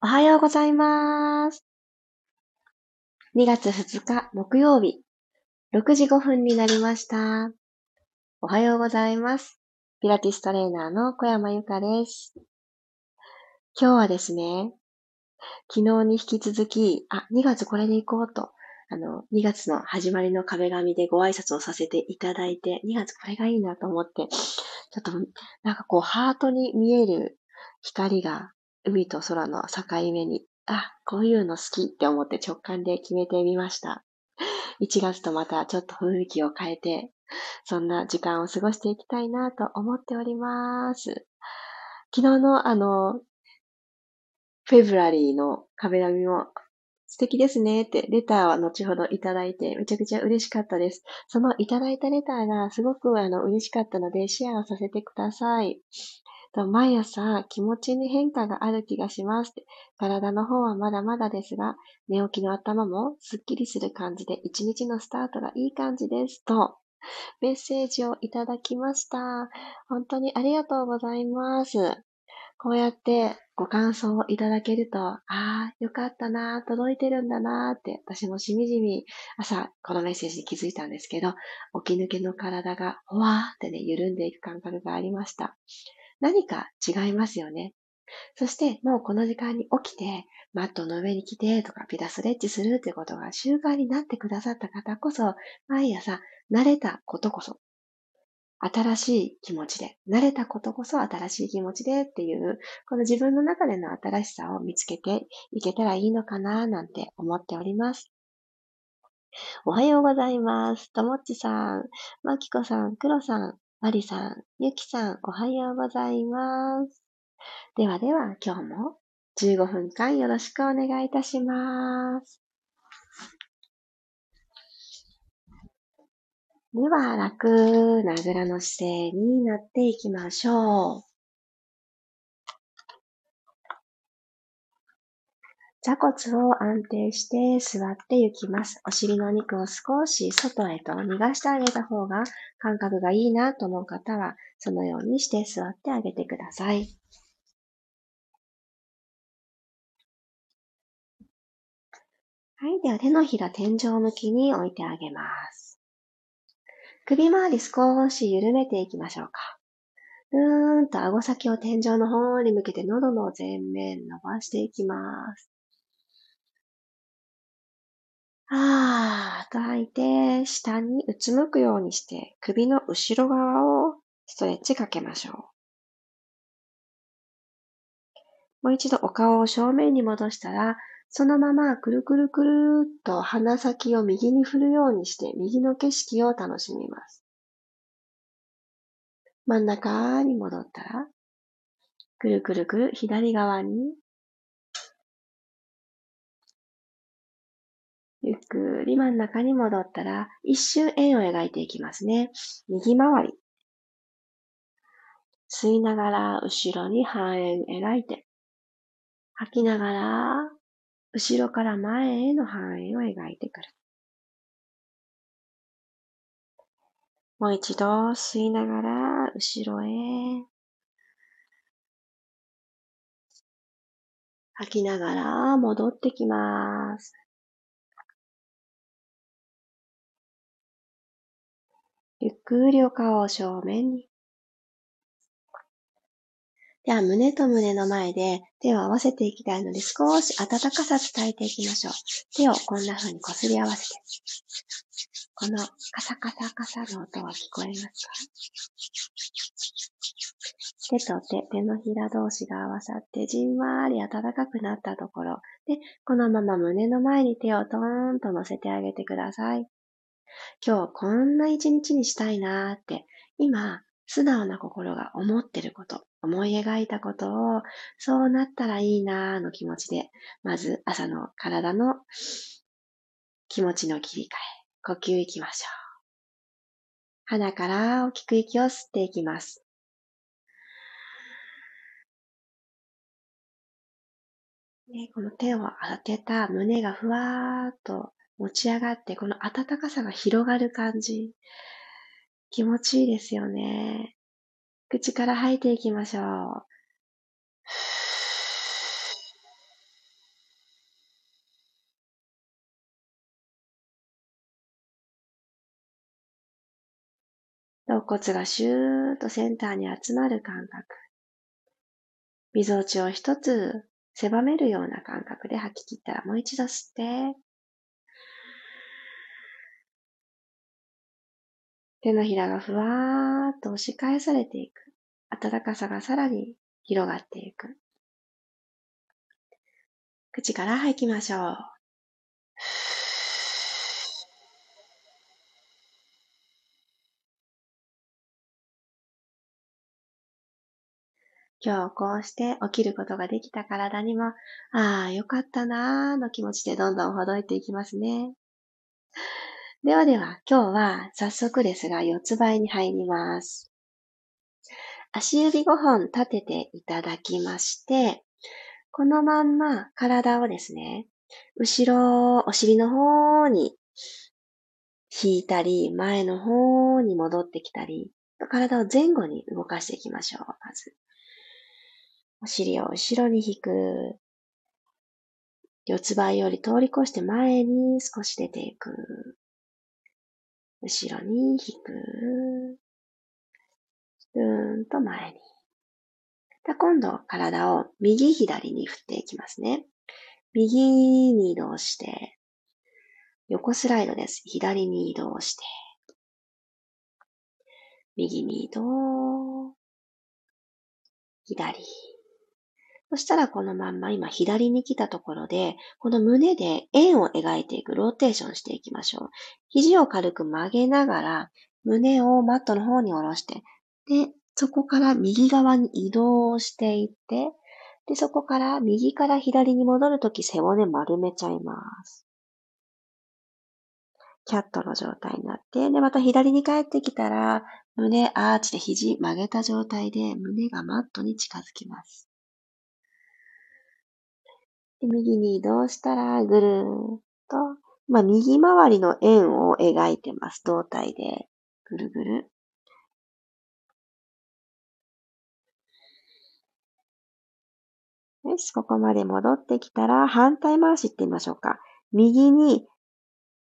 おはようございます。2月2日木曜日、6時5分になりました。おはようございます。ピラティストレーナーの小山由かです。今日はですね、昨日に引き続き、あ、2月これで行こうと、あの、2月の始まりの壁紙でご挨拶をさせていただいて、2月これがいいなと思って、ちょっと、なんかこう、ハートに見える光が海と空の境目に、あ、こういうの好きって思って直感で決めてみました。1月とまたちょっと雰囲気を変えて、そんな時間を過ごしていきたいなと思っております。昨日のあの、フェブラリーの壁紙も素敵ですねってレターは後ほどいただいてめちゃくちゃ嬉しかったです。そのいただいたレターがすごくあの嬉しかったのでシェアをさせてください。毎朝気持ちに変化がある気がします。体の方はまだまだですが、寝起きの頭もすっきりする感じで一日のスタートがいい感じです。と、メッセージをいただきました。本当にありがとうございます。こうやってご感想をいただけると、ああ、よかったな、届いてるんだなって、私もしみじみ朝このメッセージに気づいたんですけど、起き抜けの体がほわーってね、緩んでいく感覚がありました。何か違いますよね。そして、もうこの時間に起きて、マットの上に来てとか、ピラストレッチするってことが習慣になってくださった方こそ、毎朝慣れたことこそ、新しい気持ちで、慣れたことこそ新しい気持ちでっていう、この自分の中での新しさを見つけていけたらいいのかななんて思っております。おはようございます。ともっちさん、まきこさん、くろさん、マリさん、ゆきさん、おはようございます。ではでは、今日も15分間よろしくお願いいたします。では、楽なぐらの姿勢になっていきましょう。座骨を安定して座っていきます。お尻の肉を少し外へと逃がしてあげた方が感覚がいいなと思う方は、そのようにして座ってあげてください。はい。では手のひら天井向きに置いてあげます。首周り少し緩めていきましょうか。うーんと顎先を天井の方に向けて喉の前面伸ばしていきます。あーと吐いて、下にうつむくようにして、首の後ろ側をストレッチかけましょう。もう一度お顔を正面に戻したら、そのままくるくるくるっと鼻先を右に振るようにして、右の景色を楽しみます。真ん中に戻ったら、くるくるくる左側にゆっくり真ん中に戻ったら、一周円を描いていきますね。右回り。吸いながら後ろに半円描いて、吐きながら後ろから前への半円を描いてくる。もう一度吸いながら後ろへ。吐きながら戻ってきます。ゆっくりお顔を正面に。では、胸と胸の前で手を合わせていきたいので、少し温かさ伝えていきましょう。手をこんな風にこすり合わせて。このカサカサカサの音は聞こえますか？手と手、手のひら同士が合わさってじんわり暖かくなったところで、このまま胸の前に手をトーンと乗せてあげてください。今日こんな一日にしたいなーって、今、素直な心が思ってること、思い描いたことを、そうなったらいいなーの気持ちで、まず朝の体の気持ちの切り替え、呼吸いきましょう。鼻から大きく息を吸っていきます。ね、この手を当てた胸がふわーっと持ち上がって、この暖かさが広がる感じ。気持ちいいですよね。口から吐いていきましょう。肋骨がシューッとセンターに集まる感覚。みぞおちを一つ狭めるような感覚で吐き切ったらもう一度吸って、手のひらがふわーっと押し返されていく。暖かさがさらに広がっていく。口から吐きましょう。今日こうして起きることができた体にも、ああ、よかったなーの気持ちでどんどんほどいていきますね。ではでは、今日は早速ですが四つ倍に入ります。足指5本立てていただきまして、このまんま体をですね、後ろ、お尻の方に引いたり、前の方に戻ってきたり、体を前後に動かしていきましょう、まず。お尻を後ろに引く。四つ倍より通り越して前に少し出ていく。後ろに引く。うーんと前に。今度体を右左に振っていきますね。右に移動して、横スライドです。左に移動して、右に移動、左。そしたらこのまんま今左に来たところで、この胸で円を描いていくローテーションしていきましょう。肘を軽く曲げながら、胸をマットの方に下ろして、で、そこから右側に移動していって、で、そこから右から左に戻るとき背骨丸めちゃいます。キャットの状態になって、で、また左に帰ってきたら、胸アーチで肘曲げた状態で胸がマットに近づきます。で右に移動したら、ぐるーっと、まあ、右回りの円を描いてます。胴体で。ぐるぐる。よし、ここまで戻ってきたら、反対回しってみましょうか。右に、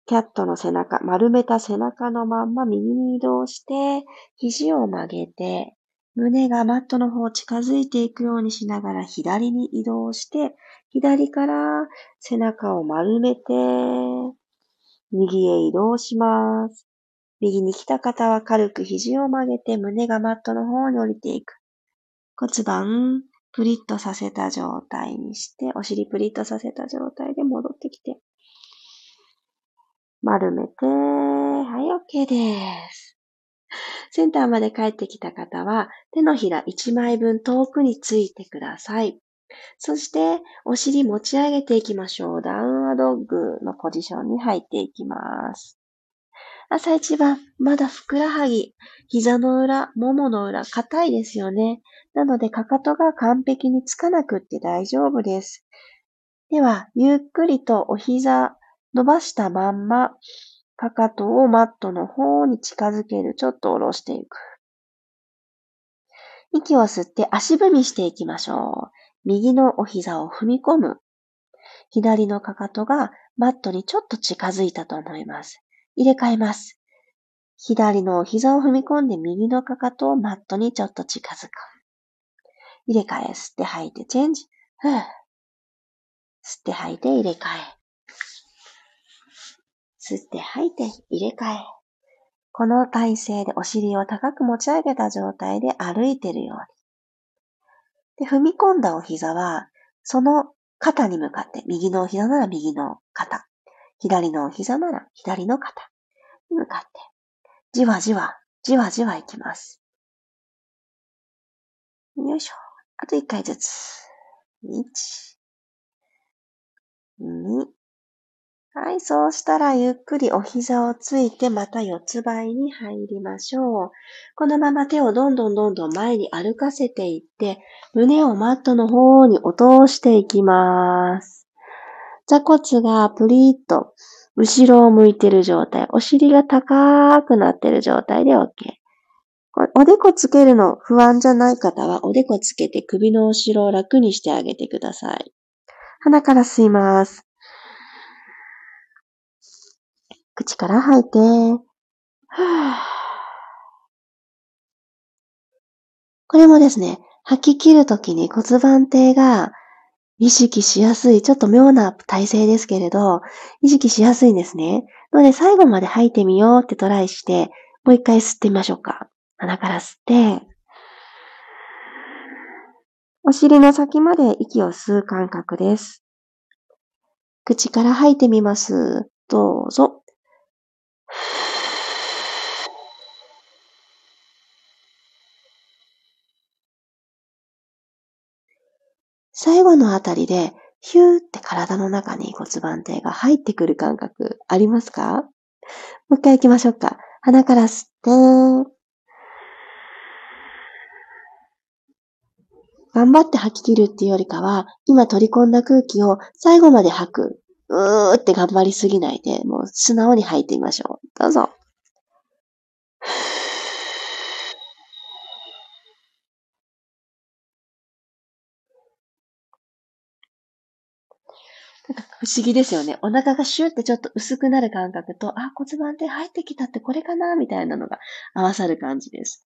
キャットの背中、丸めた背中のまんま右に移動して、肘を曲げて、胸がマットの方近づいていくようにしながら左に移動して、左から背中を丸めて、右へ移動します。右に来た方は軽く肘を曲げて胸がマットの方に降りていく。骨盤、プリッとさせた状態にして、お尻プリッとさせた状態で戻ってきて、丸めて、はい、OK です。センターまで帰ってきた方は、手のひら1枚分遠くについてください。そして、お尻持ち上げていきましょう。ダウンアドッグのポジションに入っていきます。朝一番、まだふくらはぎ、膝の裏、ももの裏、硬いですよね。なので、かかとが完璧につかなくって大丈夫です。では、ゆっくりとお膝伸ばしたまんま、かかとをマットの方に近づける。ちょっと下ろしていく。息を吸って足踏みしていきましょう。右のお膝を踏み込む。左のかかとがマットにちょっと近づいたと思います。入れ替えます。左のお膝を踏み込んで右のかかとをマットにちょっと近づく。入れ替え、吸って吐いてチェンジ。吸って吐いて入れ替え。吸って吐いて入れ替え。この体勢でお尻を高く持ち上げた状態で歩いてるように。で、踏み込んだお膝は、その肩に向かって、右のお膝なら右の肩、左のお膝なら左の肩に向かって、じわじわ、じわじわいきます。よいしょ。あと一回ずつ。1、2、はい、そうしたらゆっくりお膝をついてまた四つ倍に入りましょう。このまま手をどんどんどんどん前に歩かせていって、胸をマットの方に落としていきます。座骨がプリッと後ろを向いている状態、お尻が高くなっている状態で OK。おでこつけるの不安じゃない方は、おでこつけて首の後ろを楽にしてあげてください。鼻から吸います。口から吐いて、これもですね、吐き切るときに骨盤底が意識しやすい、ちょっと妙な体勢ですけれど、意識しやすいんですね。ので最後まで吐いてみようってトライして、もう一回吸ってみましょうか。鼻から吸って、お尻の先まで息を吸う感覚です。口から吐いてみます。どうぞ。最後のあたりで、ヒューって体の中に骨盤底が入ってくる感覚ありますか？もう一回行きましょうか。鼻から吸って、頑張って吐き切るっていうよりかは、今取り込んだ空気を最後まで吐く。うーって頑張りすぎないで、もう素直に吐いてみましょう。どうぞ。不思議ですよね。お腹がシューってちょっと薄くなる感覚と、あ、骨盤底入ってきたってこれかなみたいなのが合わさる感じです。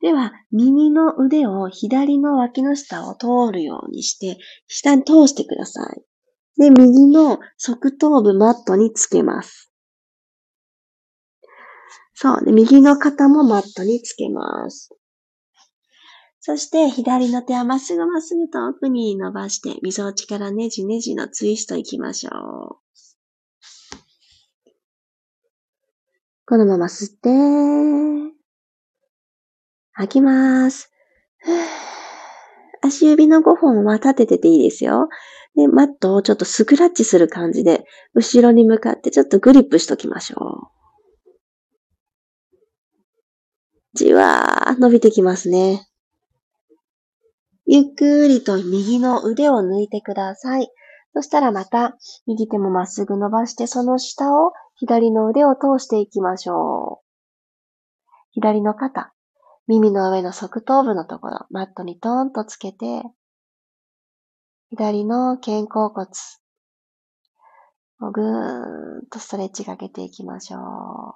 では、右の腕を左の脇の下を通るようにして、下に通してください。で、右の側頭部マットにつけます。そう。で、右の肩もマットにつけます。そして、左の手はまっすぐまっすぐ遠くに伸ばして、みぞおちからねじねじのツイストいきましょう。このまま吸って、吐きます。足指の5本は立ててていいですよ。で、マットをちょっとスクラッチする感じで、後ろに向かってちょっとグリップしときましょう。じわー伸びてきますね。ゆっくりと右の腕を抜いてください。そしたらまた右手もまっすぐ伸ばしてその下を左の腕を通していきましょう。左の肩、耳の上の側頭部のところ、マットにトーンとつけて、左の肩甲骨、をぐーんとストレッチかけていきましょう。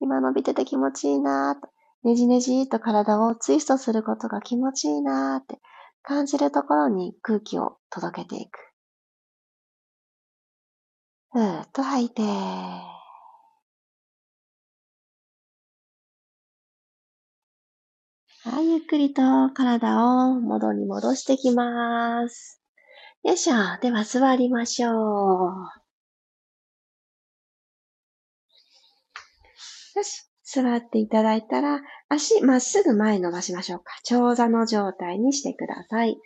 今伸びてて気持ちいいなー。ねじねじと体をツイストすることが気持ちいいなーって感じるところに空気を届けていく。ふーっと吐いて、はい、ゆっくりと体を元に戻してきます。よいしょ。では座りましょう。よし。座っていただいたら、足まっすぐ前伸ばしましょうか。長座の状態にしてください。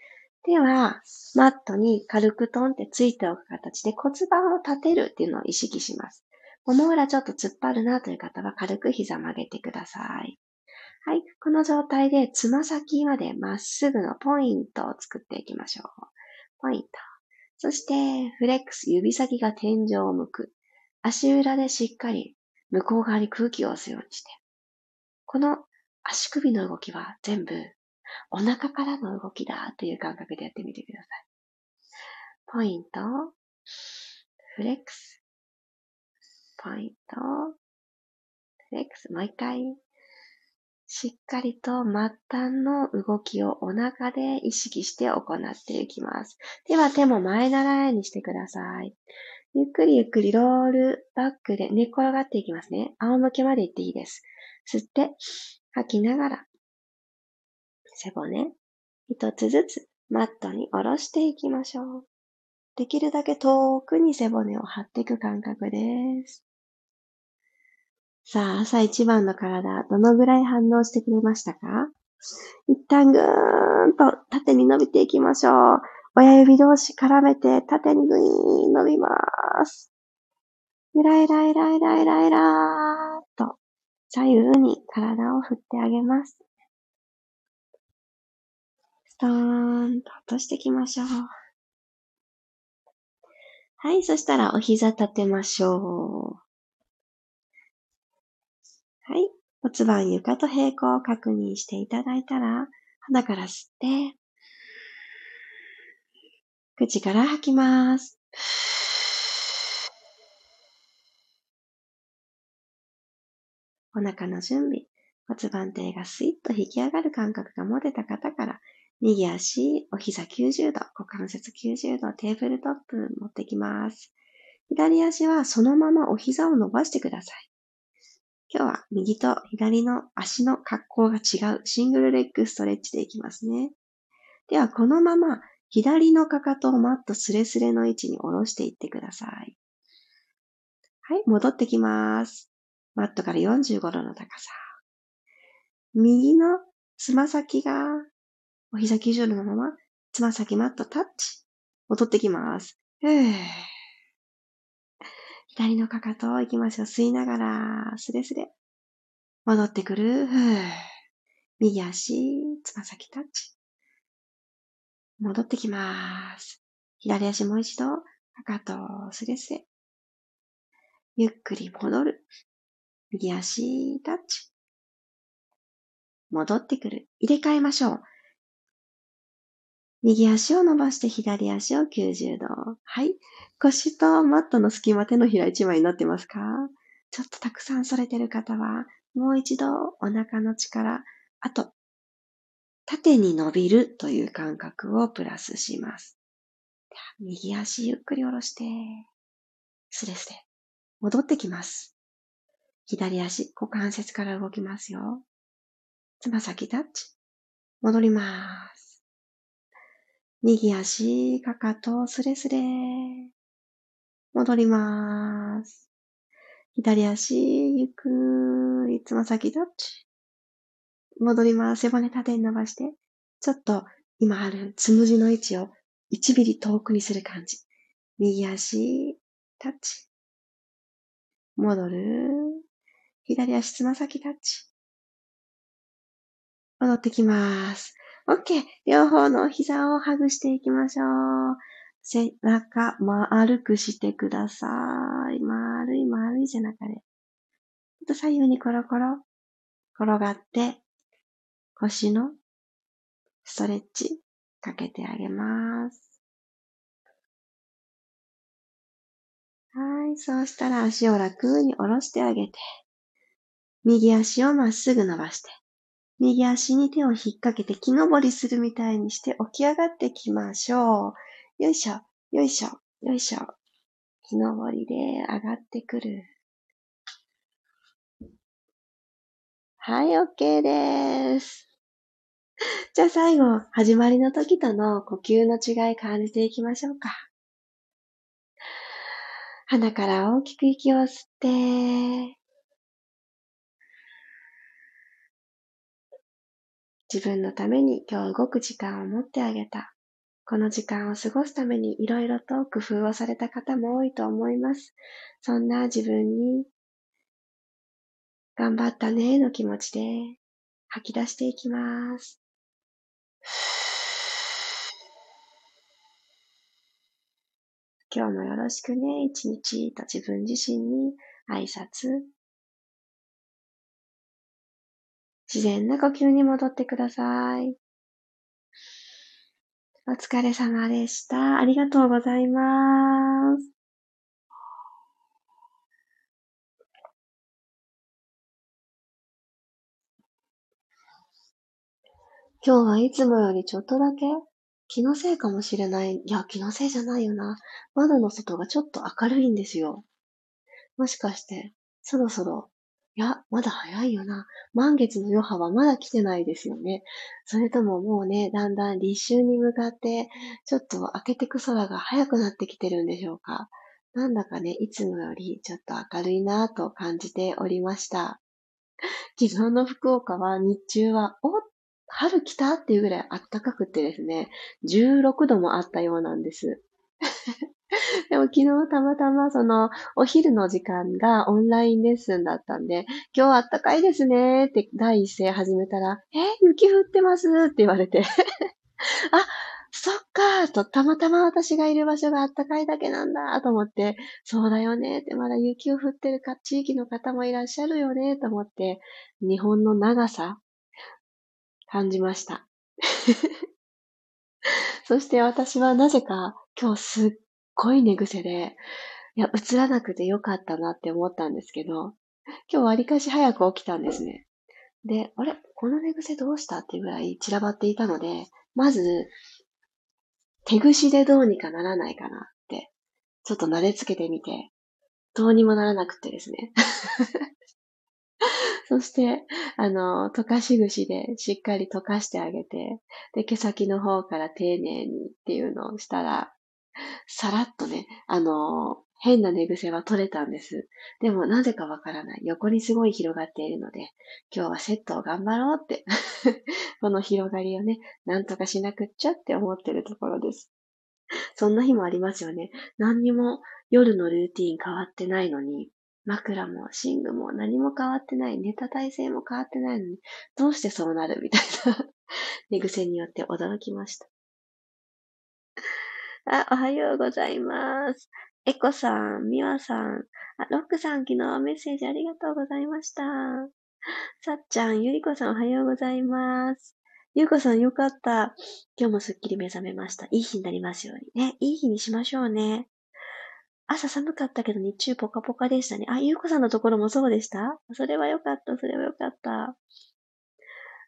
では、マットに軽くトンってついておく形で骨盤を立てるっていうのを意識します。もも裏ちょっと突っ張るなという方は軽く膝曲げてください。はい。この状態でつま先までまっすぐのポイントを作っていきましょう。ポイント。そして、フレックス、指先が天井を向く。足裏でしっかり向こう側に空気を押すようにして、この足首の動きは全部お腹からの動きだという感覚でやってみてください。ポイント、フレックス、ポイント、フレックス、もう一回。しっかりと末端の動きをお腹で意識して行っていきます。では手も前習いにしてください。ゆっくりゆっくりロールバックで寝転がっていきますね。仰向けまで行っていいです。吸って、吐きながら、背骨、一つずつマットに下ろしていきましょう。できるだけ遠くに背骨を張っていく感覚です。さあ、朝一番の体、どのぐらい反応してくれましたか？一旦ぐーんと縦に伸びていきましょう。親指同士絡めて縦にグイーン伸びます。ゆらゆらゆらゆらゆらゆらーと左右に体を振ってあげます。ストーンと落としていきましょう。はい、そしたらお膝立てましょう。はい、骨盤床と平行を確認していただいたら、鼻から吸って、口から吐きます。お腹の準備。骨盤底がスイッと引き上がる感覚が持てた方から、右足、お膝90度、股関節90度、テーブルトップ持ってきます。左足はそのままお膝を伸ばしてください。今日は右と左の足の格好が違うシングルレッグストレッチでいきますね。では、このまま左のかかとをマットスレスレの位置に下ろしていってください。はい、戻ってきます。マットから45度の高さ。右のつま先がお膝90度のまま、つま先マットタッチ。戻ってきます。ふぅ。左のかかと行きますよ。吸いながら、スレスレ。戻ってくる。右足、つま先タッチ。戻ってきます。左足もう一度、かかとスレスレ。ゆっくり戻る。右足タッチ。戻ってくる。入れ替えましょう。右足を伸ばして左足を90度。はい。腰とマットの隙間手のひら一枚になってますか？ちょっとたくさんされてる方は、もう一度お腹の力、あと、縦に伸びるという感覚をプラスします。右足ゆっくり下ろして、スレスレ。戻ってきます。左足、股関節から動きますよ。つま先タッチ。戻ります。右足、かかと、スレスレ。戻ります。左足、ゆっくり、つま先タッチ。戻ります。背骨縦に伸ばして、ちょっと今あるつむじの位置を1ミリ遠くにする感じ。右足、タッチ。戻る。左足、つま先タッチ。戻ってきます。OK。両方の膝を外していきましょう。背中丸くしてください。丸い丸い背中で。と左右にコロコロ転がって腰のストレッチかけてあげます。はい。そうしたら足を楽に下ろしてあげて、右足をまっすぐ伸ばして、右足に手を引っ掛けて木登りするみたいにして起き上がってきましょう。よいしょ、よいしょ、よいしょ。木登りで上がってくる。はい、OK です。じゃあ最後、始まりの時との呼吸の違い感じていきましょうか。鼻から大きく息を吸って、自分のために今日動く時間を持ってあげた。この時間を過ごすためにいろいろと工夫をされた方も多いと思います。そんな自分に頑張ったねの気持ちで吐き出していきます。今日もよろしくね、一日と自分自身に挨拶自然な呼吸に戻ってください。お疲れ様でした。ありがとうございます。今日はいつもよりちょっとだけ気のせいかもしれない。いや、気のせいじゃないよな。窓の外がちょっと明るいんですよ。もしかして、そろそろいや、まだ早いよな。満月の余波はまだ来てないですよね。それとももうね、だんだん立秋に向かって、ちょっと明けてく空が早くなってきてるんでしょうか。なんだかね、いつもよりちょっと明るいなぁと感じておりました。昨日の福岡は日中は、お春来たっていうぐらい暖かくてですね、16度もあったようなんです。でも昨日たまたまそのお昼の時間がオンラインレッスンだったんで、今日あったかいですねって第一声始めたら、え、雪降ってます？って言われて あ、そっかと、たまたま私がいる場所があったかいだけなんだと思って、そうだよねって、まだ雪を降ってるか地域の方もいらっしゃるよねと思って、日本の長さ、感じました。そして私はなぜか今日すっごい寝癖で、いや、映らなくてよかったなって思ったんですけど、今日わりかし早く起きたんですね。で、あれ？この寝癖どうしたっていうぐらい散らばっていたので、まず、手ぐしでどうにかならないかなって、ちょっと撫でつけてみて、どうにもならなくてですね。そして、あの、溶かし串でしっかり溶かしてあげて、で、毛先の方から丁寧にっていうのをしたら、さらっとね、あの、変な寝癖は取れたんです。でもなぜかわからない。横にすごい広がっているので、今日はセットを頑張ろうって この広がりをね、なんとかしなくっちゃって思ってるところです。そんな日もありますよね。何にも夜のルーティン変わってないのに、枕も寝具も何も変わってない、寝た体勢も変わってないのに、どうしてそうなるみたいな 寝癖によって驚きました。あ、おはようございます。エコさん、ミワさん、あ、ロックさん、昨日メッセージありがとうございました。さっちゃん、ゆりこさん、おはようございます。ゆうこさん、よかった。今日もすっきり目覚めました。いい日になりますようにね。いい日にしましょうね。朝寒かったけど日中ポカポカでしたね。あ、ゆうこさんのところもそうでした？それはよかった、それはよかった。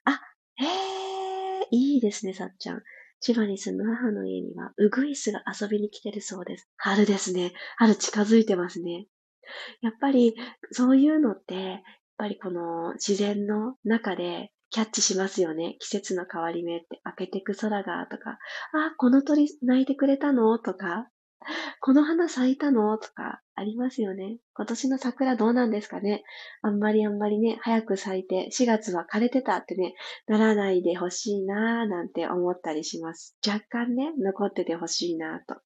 あ、へえ、いいですね、さっちゃん。千葉に住む母の家には、ウグイスが遊びに来てるそうです。春ですね。春近づいてますね。やっぱり、そういうのって、やっぱりこの自然の中でキャッチしますよね。季節の変わり目って、開けてく空が、とか、あ、この鳥鳴いてくれたの？とか、この花咲いたの？とか、ありますよね。今年の桜どうなんですかね。あんまりあんまりね、早く咲いて、4月は枯れてたってね、ならないでほしいなぁ、なんて思ったりします。若干ね、残っててほしいなぁと。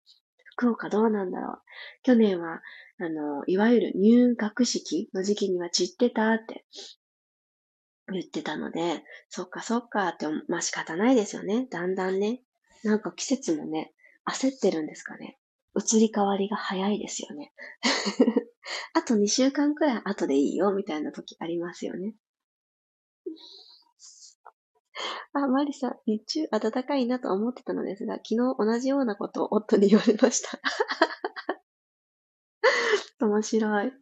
福岡どうなんだろう。去年は、あの、いわゆる入学式の時期には散ってたって言ってたので、そっかそっかって、まあ仕方ないですよね。だんだんね。なんか季節もね、焦ってるんですかね。移り変わりが早いですよね。あと2週間くらい後でいいよ、みたいな時ありますよね。あ、マリさん、日中暖かいなと思ってたのですが、昨日同じようなことを夫に言われました。面白い。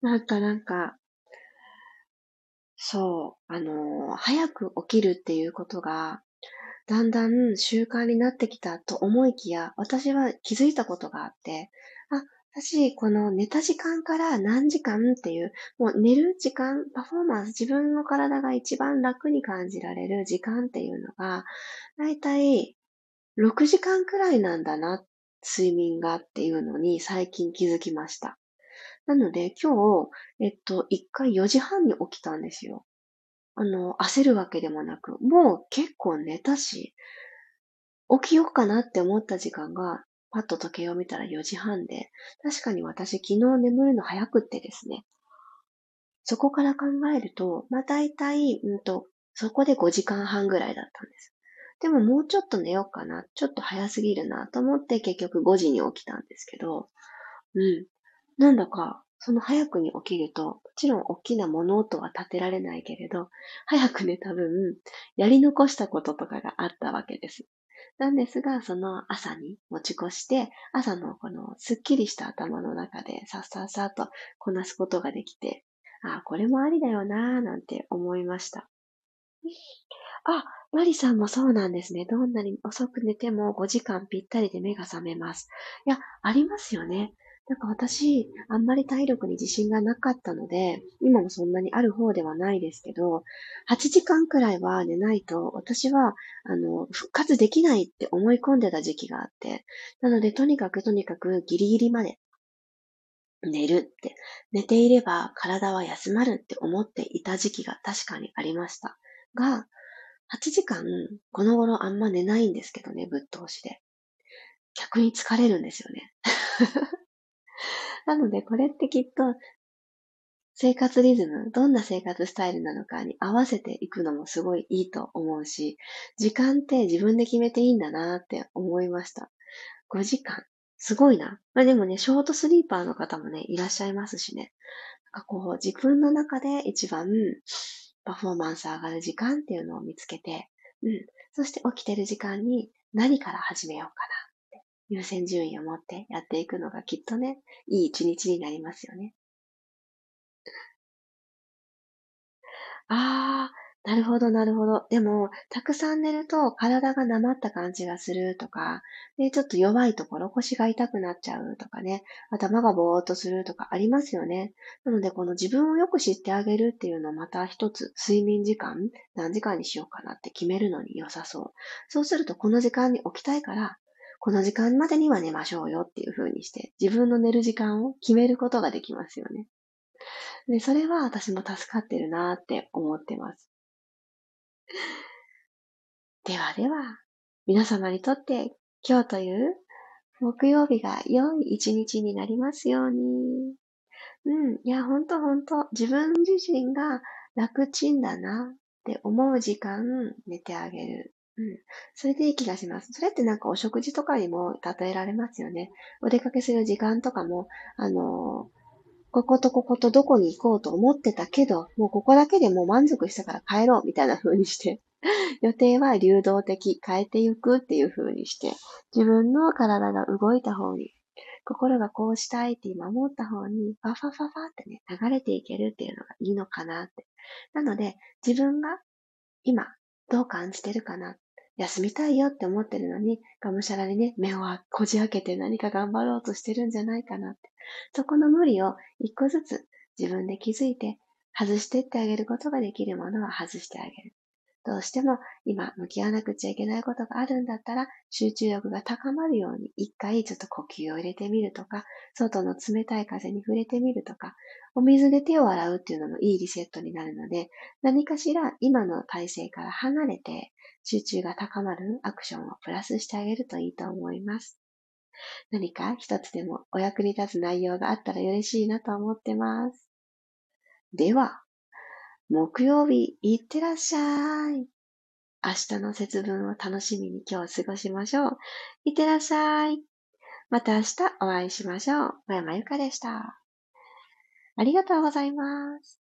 なんかなんか、そう、あの、早く起きるっていうことが、だんだん習慣になってきたと思いきや、私は気づいたことがあって、あ、私、この寝た時間から何時間っていう、もう寝る時間、パフォーマンス、自分の体が一番楽に感じられる時間っていうのが、だいたい6時間くらいなんだな、睡眠がっていうのに最近気づきました。なので今日、えっと、1回4時半に起きたんですよ。あの、焦るわけでもなく、もう結構寝たし、起きようかなって思った時間が、パッと時計を見たら4時半で、確かに私昨日眠るの早くってですね。そこから考えると、まあ大体、うんと、そこで5時間半ぐらいだったんです。でももうちょっと寝ようかな、ちょっと早すぎるなと思って結局5時に起きたんですけど、うん。なんだかその早くに起きると、ちろん大きな物音は立てられないけれど、早く寝た分、やり残したこととかがあったわけです。なんですが、その朝に持ち越して、朝のこのすっきりした頭の中でさっさっさとこなすことができて、ああ、これもありだよなぁ、なんて思いました。あ、マリさんもそうなんですね。どんなに遅く寝ても5時間ぴったりで目が覚めます。いや、ありますよね。なんか私、あんまり体力に自信がなかったので、今もそんなにある方ではないですけど、8時間くらいは寝ないと、私は、あの、復活できないって思い込んでた時期があって、なので、とにかくとにかくギリギリまで寝るって、寝ていれば体は休まるって思っていた時期が確かにありました。が、8時間、この頃あんま寝ないんですけどね、ぶっ通しで。逆に疲れるんですよね。なので、これってきっと、生活リズム、どんな生活スタイルなのかに合わせていくのもすごいいいと思うし、時間って自分で決めていいんだなって思いました。5時間。すごいな。まあでもね、ショートスリーパーの方もね、いらっしゃいますしね。なんかこう、自分の中で一番パフォーマンス上がる時間っていうのを見つけて、うん。そして起きてる時間に何から始めようかな。優先順位を持ってやっていくのがきっとね、いい一日になりますよね。ああ、なるほど、なるほど。でも、たくさん寝ると体がなまった感じがするとか、で、ちょっと弱いところ、腰が痛くなっちゃうとかね、頭がぼーっとするとかありますよね。なので、この自分をよく知ってあげるっていうのをまた一つ、睡眠時間、何時間にしようかなって決めるのに良さそう。そうすると、この時間に起きたいから、この時間までには寝ましょうよっていう風にして、自分の寝る時間を決めることができますよね。で、それは私も助かってるなって思ってます。ではでは、皆様にとって今日という木曜日が良い一日になりますように。うん。いや、ほんとほんと、自分自身が楽ちんだなって思う時間寝てあげる。うん。それでいい気がします。それってなんかお食事とかにも例えられますよね。お出かけする時間とかも、あのーこことこことどこに行こうと思ってたけど、もうここだけでもう満足したから帰ろうみたいな風にして、予定は流動的、変えていくっていう風にして、自分の体が動いた方に、心がこうしたいって今思った方に、ファファファファってね、流れていけるっていうのがいいのかなって。なので、自分が今どう感じてるかな？休みたいよって思ってるのに、がむしゃらにね、目をこじ開けて何か頑張ろうとしてるんじゃないかなって。そこの無理を一個ずつ自分で気づいて外してってあげることができるものは外してあげる。どうしても今向き合わなくちゃいけないことがあるんだったら集中力が高まるように一回ちょっと呼吸を入れてみるとか、外の冷たい風に触れてみるとか、お水で手を洗うっていうのもいいリセットになるので、何かしら今の体勢から離れて集中が高まるアクションをプラスしてあげるといいと思います。何か一つでもお役に立つ内容があったら嬉しいなと思ってます。では、木曜日、いってらっしゃい。明日の節分を楽しみに今日過ごしましょう。いってらっしゃい。また明日お会いしましょう。小山由かでした。ありがとうございます。